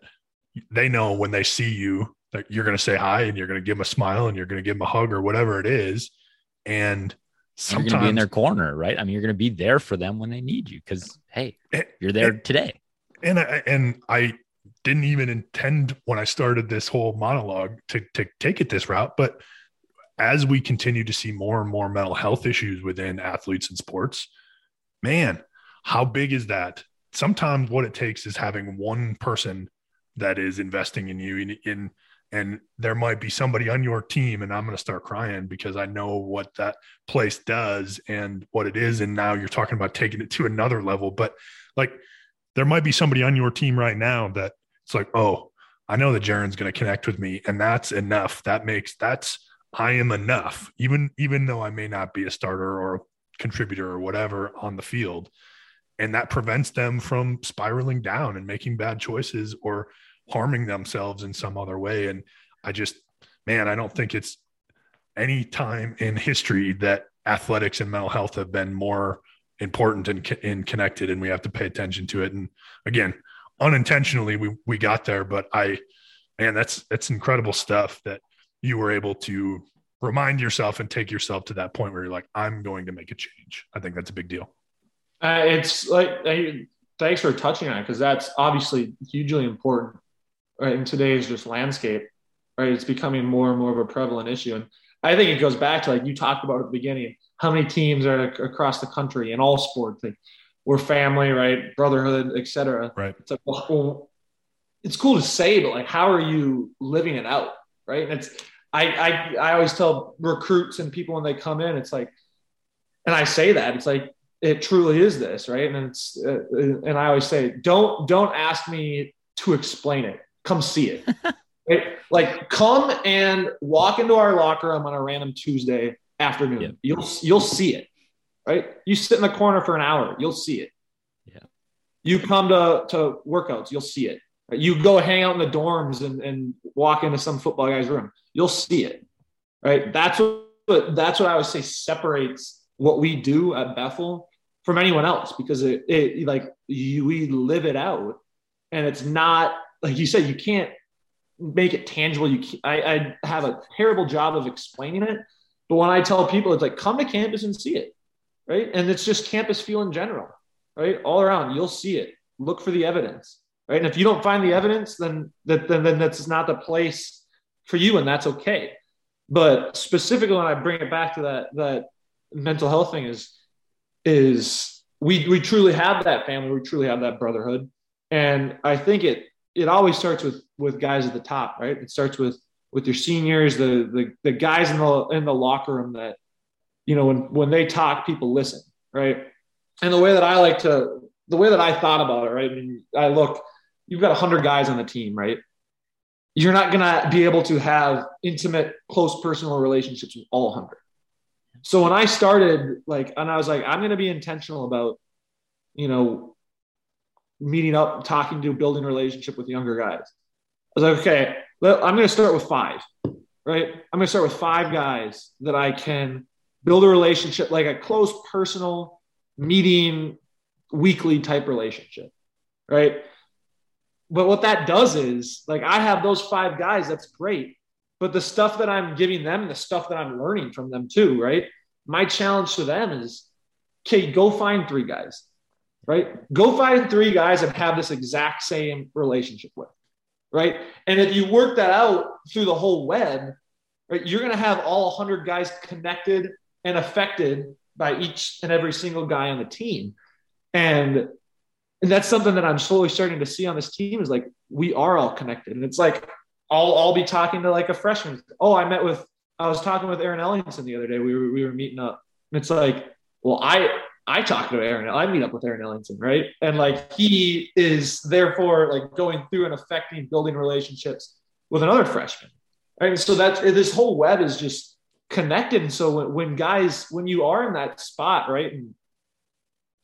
they know when they see you that you're going to say hi and you're going to give them a smile and you're going to give them a hug or whatever it is. And sometimes you're going to be in their corner, right? I mean, you're going to be there for them when they need you because, hey, you're there and, today. And I, and I didn't even intend when I started this whole monologue to, to take it this route, but – as we continue to see more and more mental health issues within athletes and sports, man, how big is that? Sometimes what it takes is having one person that is investing in you in, in and there might be somebody on your team and i'm going to start crying because i know what that place does and what it is and now you're talking about taking it to another level but like there might be somebody on your team right now that it's like oh i know that jaron's going to connect with me and that's enough that makes that's I am enough, even even though I may not be a starter or a contributor or whatever on the field. And that prevents them from spiraling down and making bad choices or harming themselves in some other way. And I just, man, I don't think it's any time in history that athletics and mental health have been more important and, and connected, and we have to pay attention to it. And again, unintentionally, we we got there, but I, man, that's that's incredible stuff that you were able to remind yourself and take yourself to that point where you're like, I'm going to make a change. I think that's a big deal. Uh, it's like, thanks for touching on it because that's obviously hugely important right, in today's just landscape. Right, it's becoming more and more of a prevalent issue, and I think it goes back to like you talked about at the beginning. How many teams are across the country in all sports? Like, we're family, right? Brotherhood, etc. Right. It's like, well, it's cool to say, but like, how are you living it out? right? And it's I, I I always tell recruits and people when they come in, it's like, and I say that it's like it truly is this, right? And it's uh, and I always say, don't don't ask me to explain it. Come see it. (laughs) right? Like come and walk into our locker room on a random Tuesday afternoon. Yeah. You'll you'll see it. Right? You sit in the corner for an hour, you'll see it. Yeah. You come to to workouts, you'll see it. You go hang out in the dorms and, and walk into some football guy's room, you'll see it. Right. That's what that's what I would say separates what we do at Bethel from anyone else because it, it like you, we live it out. And it's not like you said you can't make it tangible. You I, I have a terrible job of explaining it but when i tell people it's like come to campus and see it right? And it's just campus feel in general right? All around you'll see it. Look for the evidence right? And if you don't find the evidence, then that then, then that's not the place for you, and that's okay. But specifically, when I bring it back to that that mental health thing is is we we truly have that family, we truly have that brotherhood, and I think it it always starts with with guys at the top, right? It starts with with your seniors, the the the guys in the in the locker room that you know when when they talk, people listen, right? And the way that I like to the way that I thought about it, right? I mean, I look you've got 100 guys on the team, right? you're not going to be able to have intimate, close personal relationships with all 100. So when I started, like, and I was like, I'm going to be intentional about, you know, meeting up, talking to, building a relationship with younger guys. I was like, okay, I'm going to start with five, right? I'm going to start with five guys that I can build a relationship, like a close personal meeting weekly type relationship, right? But what that does is like I have those five guys, that's great. But the stuff that I'm giving them, the stuff that I'm learning from them too, right? My challenge to them is, okay, go find three guys, right? Go find three guys and have this exact same relationship with, right? And if you work that out through the whole web, right, you're going to have all 100 guys connected and affected by each and every single guy on the team. And and that's something that I'm slowly starting to see on this team is like we are all connected. And it's like I'll I'll be talking to like a freshman. Oh, I met with I was talking with Aaron Ellingson the other day. We were we were meeting up. And it's like, well, I I talk to Aaron. I meet up with Aaron Ellingson, right? And like he is therefore like going through and affecting building relationships with another freshman. Right. And so that's this whole web is just connected. And so when, when guys, when you are in that spot, right? And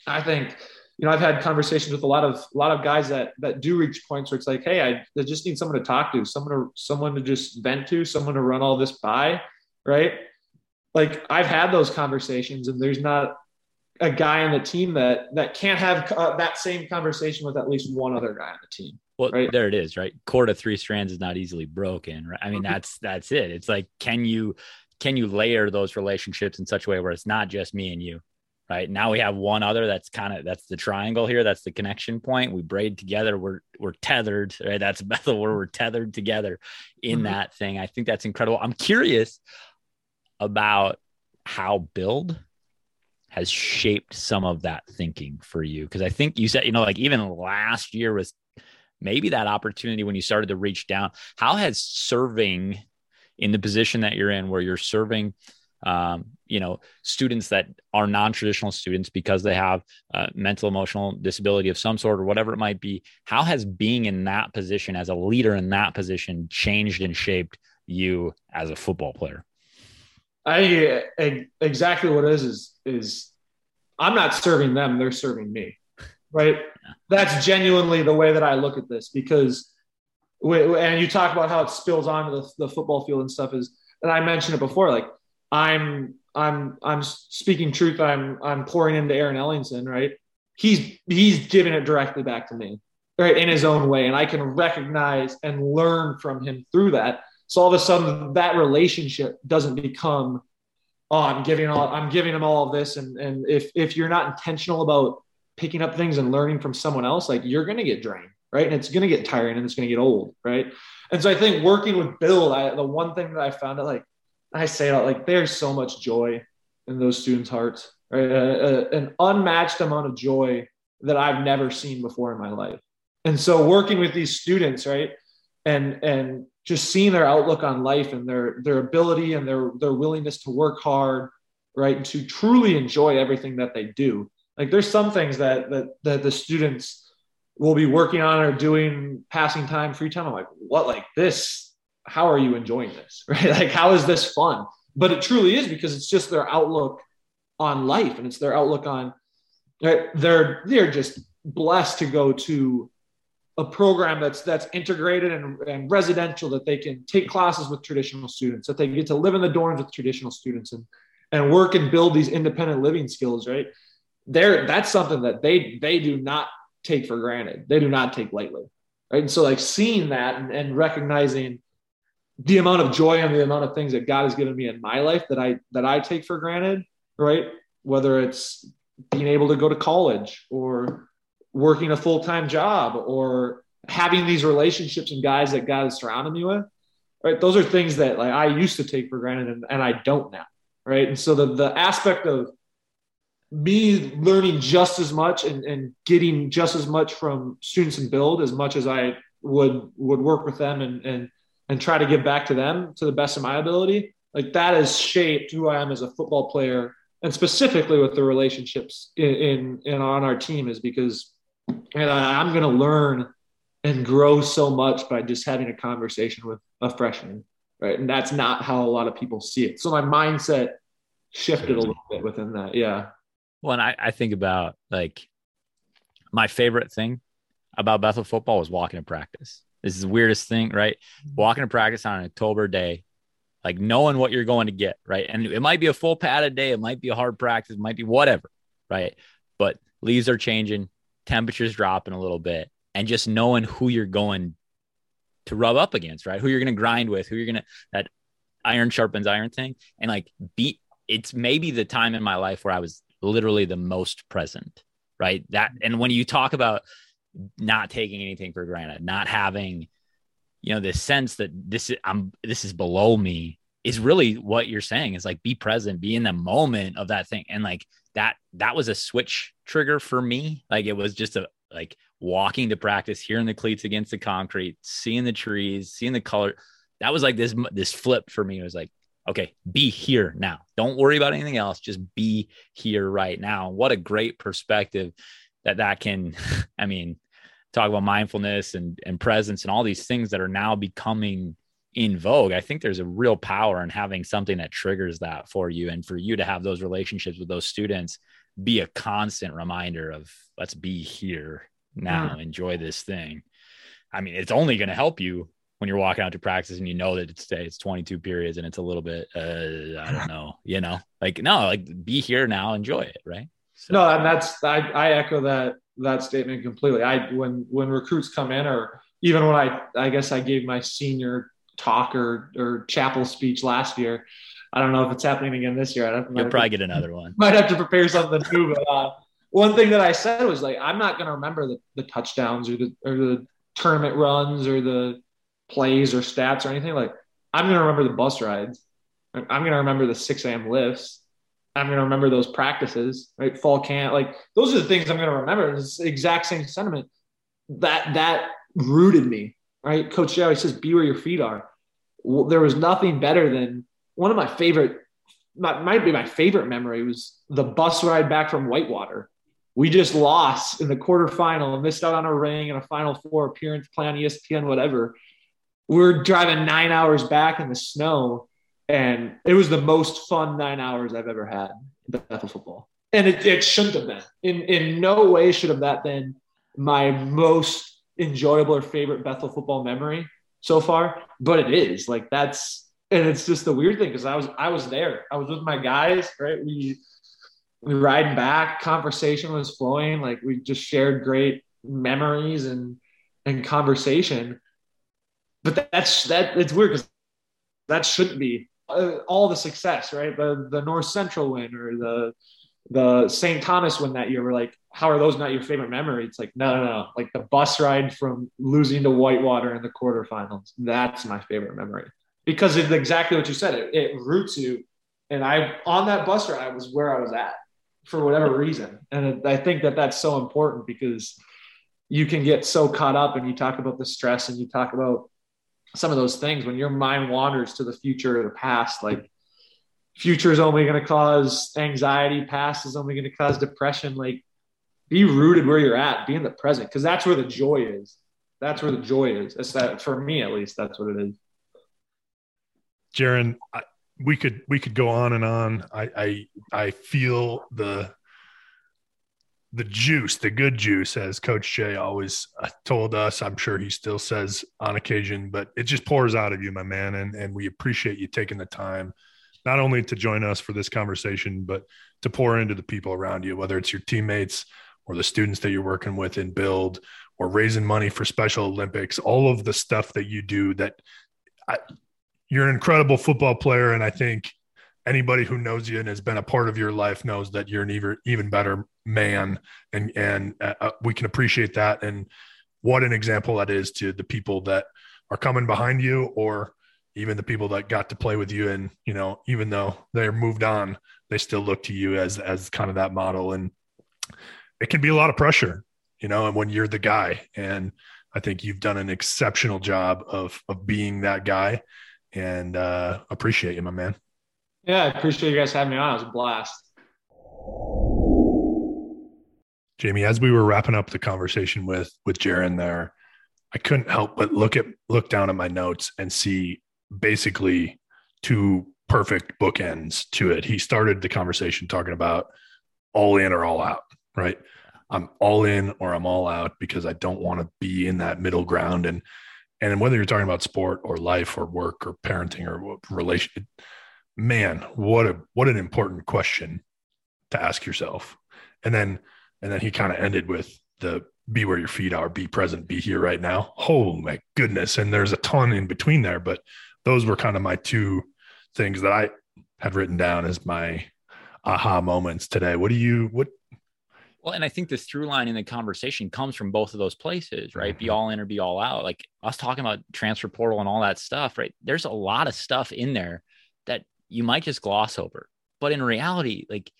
I think you know, I've had conversations with a lot of a lot of guys that that do reach points where it's like, hey, I, I just need someone to talk to, someone to someone to just vent to, someone to run all this by, right? Like I've had those conversations, and there's not a guy on the team that that can't have uh, that same conversation with at least one other guy on the team. Well, right? there it is, right? Cord of three strands is not easily broken, right? I mean, mm-hmm. that's that's it. It's like, can you can you layer those relationships in such a way where it's not just me and you, right? Now we have one other that's kind of that's the triangle here that's the connection point. We braid together we're we're tethered right? That's (laughs) the word we're tethered together in mm-hmm. that thing. I think that's incredible. I'm curious about how build has shaped some of that thinking for you. Because i think you said you know like even last year was maybe that opportunity when you started to reach down. How has serving in the position that you're in where you're serving um, you know students that are non-traditional students because they have mental emotional disability of some sort or whatever it might be how has being in that position as a leader in that position changed and shaped you as a football player i exactly what it is is is i'm not serving them they're serving me right yeah. that's genuinely the way that i look at this because and you talk about how it spills onto the, the football field and stuff is and i mentioned it before like I'm I'm I'm speaking truth. I'm I'm pouring into Aaron Ellingson, right? He's he's giving it directly back to me, right, in his own way, and I can recognize and learn from him through that. So all of a sudden, that relationship doesn't become, oh, I'm giving all I'm giving him all of this, and and if if you're not intentional about picking up things and learning from someone else, like you're gonna get drained, right, and it's gonna get tiring and it's gonna get old, right. And so I think working with build, I, the one thing that I found out like I say it like there's so much joy in those students' hearts, right? A, a, an unmatched amount of joy that I've never seen before in my life. And so working with these students, right, and and just seeing their outlook on life and their their ability and their their willingness to work hard, right, and to truly enjoy everything that they do. Like there's some things that that that the students will be working on or doing passing time, free time. I'm like, what like this how are you enjoying this? (laughs) Right? Like, how is this fun? But it truly is because it's just their outlook on life and it's their outlook on right? they're they're just blessed to go to a program that's that's integrated and, and residential that they can take classes with traditional students that they get to live in the dorms with traditional students and and work and build these independent living skills right there that's something that they they do not take for granted they do not take lightly right and so like seeing that and, and recognizing the amount of joy and the amount of things that God has given me in my life that I that I take for granted, right? Whether it's being able to go to college or working a full-time job or having these relationships and guys that God has surrounded me with, right? Those are things that like I used to take for granted and, and I don't now, right? And so the the aspect of me learning just as much and, and getting just as much from students and build as much as I would would work with them and and and try to give back to them to the best of my ability, like that has shaped who I am as a football player, and specifically with the relationships in in, in on our team is because and I, I'm going to learn and grow so much by just having a conversation with a freshman, right? And that's not how a lot of people see it. So my mindset shifted a little bit within that. Yeah. Well, and I, I think about like my favorite thing about Bethel football was walking to practice. This is the weirdest thing, right? Mm-hmm. Walking to practice on an October day, like knowing what you're going to get, right? And it might be a full padded day, it might be a hard practice, it might be whatever, right? But leaves are changing, temperatures dropping a little bit, and just knowing who you're going to rub up against, right? Who you're going to grind with, who you're going to that iron sharpens iron thing, and like beat. It's maybe the time in my life where I was literally the most present, right? That mm-hmm. and when you talk about not taking anything for granted, not having, you know, this sense that this is I'm this is below me is really what you're saying is like be present, be in the moment of that thing. And like that that was a switch trigger for me. Like it was just a like walking to practice, hearing the cleats against the concrete, seeing the trees, seeing the color. That was like this this flip for me. It was like, okay, be here now. Don't worry about anything else. Just be here right now. What a great perspective that that can. (laughs) I mean, talk about mindfulness and and presence and all these things that are now becoming in vogue i think there's a real power in having something that triggers that for you and for you to have those relationships with those students be a constant reminder of let's be here now yeah. enjoy this thing i mean it's only going to help you when you're walking out to practice and you know that it's it's 22 periods and it's a little bit uh, i don't (laughs) know you know like no like be here now enjoy it right so. no and that's I, I echo that that statement completely. I when when recruits come in, or even when I I guess I gave my senior talk or or chapel speech last year. I don't know if it's happening again this year. I don't, You'll probably get another one. (laughs) Might have to prepare something new. But uh, one thing that I said was like, I'm not going to remember the, the touchdowns or the or the tournament runs or the plays or stats or anything. Like, I'm going to remember the bus rides. I'm going to remember the 6 a.m. lifts. I'm going to remember those practices, right? Fall camp, like those are the things I'm going to remember. It's exact same sentiment that that rooted me, right? Coach Joey says, "Be where your feet are." Well, there was nothing better than one of my favorite, might, might be my favorite memory was the bus ride back from Whitewater. We just lost in the quarterfinal and missed out on a ring and a Final Four appearance, play on ESPN, whatever. We're driving nine hours back in the snow and it was the most fun nine hours I've ever had in Bethel football. And it, it shouldn't have been. In in no way should have that been my most enjoyable or favorite Bethel football memory so far. But it is. Like that's and it's just the weird thing because I was I was there. I was with my guys, right? We we riding back, conversation was flowing, like we just shared great memories and and conversation. But that's that it's weird because that shouldn't be uh, all the success, right? The the North Central win or the the St. Thomas win that year. We're like, how are those not your favorite memory? It's like, no, no, no. Like the bus ride from losing to Whitewater in the quarterfinals. That's my favorite memory because it's exactly what you said. It, it roots you. And I, on that bus ride, I was where I was at for whatever reason. And I think that that's so important because you can get so caught up and you talk about the stress and you talk about some of those things when your mind wanders to the future or the past like future is only going to cause anxiety past is only going to cause depression like be rooted where you're at be in the present because that's where the joy is. That's where the joy is. It's that for me at least that's what it is. Jaren, we could we could go on and on. I I, I feel the the juice, the good juice, as Coach Jay always uh, told us. I'm sure he still says on occasion, but it just pours out of you, my man. And, and we appreciate you taking the time, not only to join us for this conversation, but to pour into the people around you, whether it's your teammates or the students that you're working with in build or raising money for Special Olympics, all of the stuff that you do that I, you're an incredible football player. And I think anybody who knows you and has been a part of your life knows that you're an even even better man, and and uh, uh, we can appreciate that. And what an example that is to the people that are coming behind you, or even the people that got to play with you. And you know, even though they're moved on, they still look to you as as kind of that model. And it can be a lot of pressure, you know, and when you're the guy and I think you've done an exceptional job of of being that guy and uh, appreciate you, my man. Yeah, I appreciate you guys having me on. It was a blast. Jamie, as we were wrapping up the conversation with with Jaren there, I couldn't help but look at look down at my notes and see basically two perfect bookends to it. He started the conversation talking about all in or all out, right? I'm all in or I'm all out because I don't want to be in that middle ground. And and whether you're talking about sport or life or work or parenting or relation, man, what a what an important question to ask yourself. And then and then he kind of ended with the be where your feet are, be present, be here right now. Oh my goodness. And there's a ton in between there, but those were kind of my two things that I had written down as my aha moments today. What do you what well, and I think this through line in the conversation comes from both of those places, right? Mm-hmm. Be all in or be all out. Like us talking about transfer portal and all that stuff, right? There's a lot of stuff in there that you might just gloss over. But in reality, like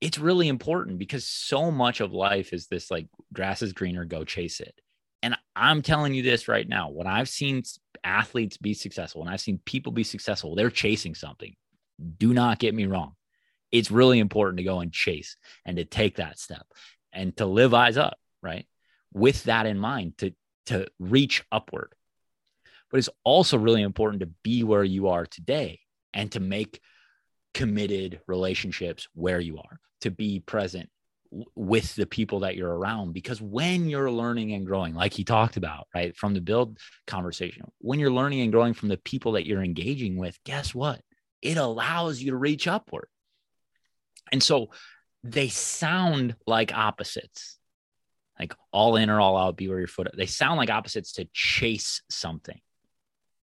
it's really important because so much of life is this like grass is greener, go chase it. And I'm telling you this right now. When I've seen athletes be successful, when I've seen people be successful, they're chasing something. Do not get me wrong it's really important to go and chase and to take that step and to live eyes up, right? With that in mind, to to reach upward. But it's also really important to be where you are today and to make committed relationships where you are, to be present with the people that you're around because when you're learning and growing like he talked about right from the build conversation when you're learning and growing from the people that you're engaging with guess what it allows you to reach upward and so they sound like opposites, like all in or all out, be where your foot. They sound like opposites to chase something,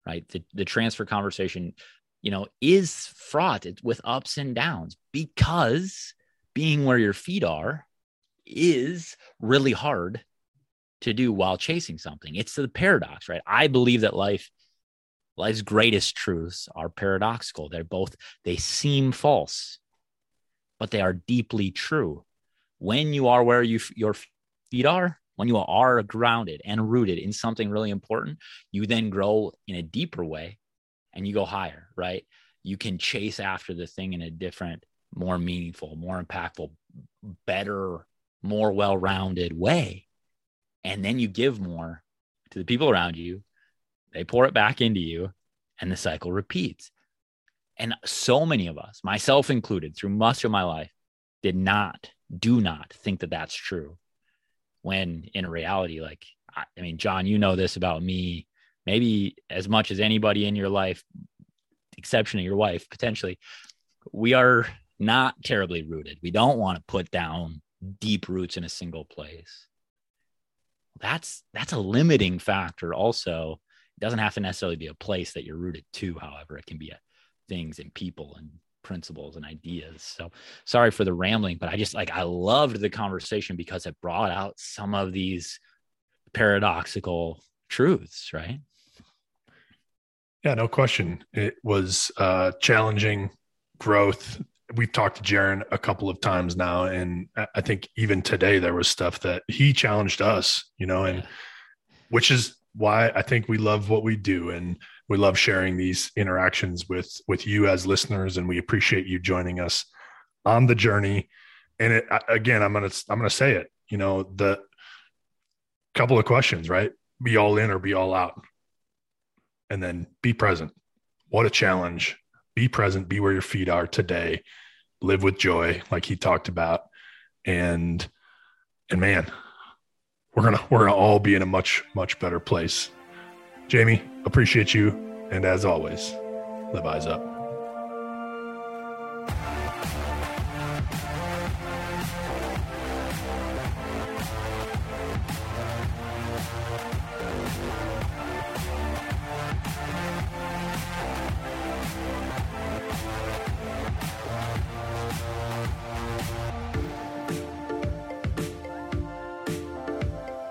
right? The, the transfer conversation, you know, is fraught with ups and downs because being where your feet are is really hard to do while chasing something. It's the paradox, right? I believe that life life's greatest truths are paradoxical. They're both they seem false but they are deeply true. When you are where you, your feet are, when you are grounded and rooted in something really important, you then grow in a deeper way and you go higher, right? You can chase after the thing in a different, more meaningful, more impactful, better, more well rounded way. And then you give more to the people around you. They pour it back into you, and the cycle repeats. And so many of us, myself included, through much of my life, did not, do not think that that's true. When in reality, like, I, I mean, John, you know this about me, maybe as much as anybody in your life, exception of your wife, potentially, we are not terribly rooted. We don't want to put down deep roots in a single place. That's that's a limiting factor. Also, it doesn't have to necessarily be a place that you're rooted to. However, it can be a things and people and principles and ideas. So sorry for the rambling, but I just like I loved the conversation because it brought out some of these paradoxical truths, right? Yeah, no question. It was uh challenging growth. We've talked to Jaron a couple of times now, and I think even today there was stuff that he challenged us, you know, and which is why I think we love what we do. And we love sharing these interactions with with you as listeners and we appreciate you joining us on the journey and it again i'm gonna i'm gonna say it you know the couple of questions right be all in or be all out and then be present. What a challenge. Be present. Be where your feet are today. Live with joy like he talked about. And and man we're gonna we're gonna all be in a much much better place. Jamie, appreciate you. And as always, live eyes up.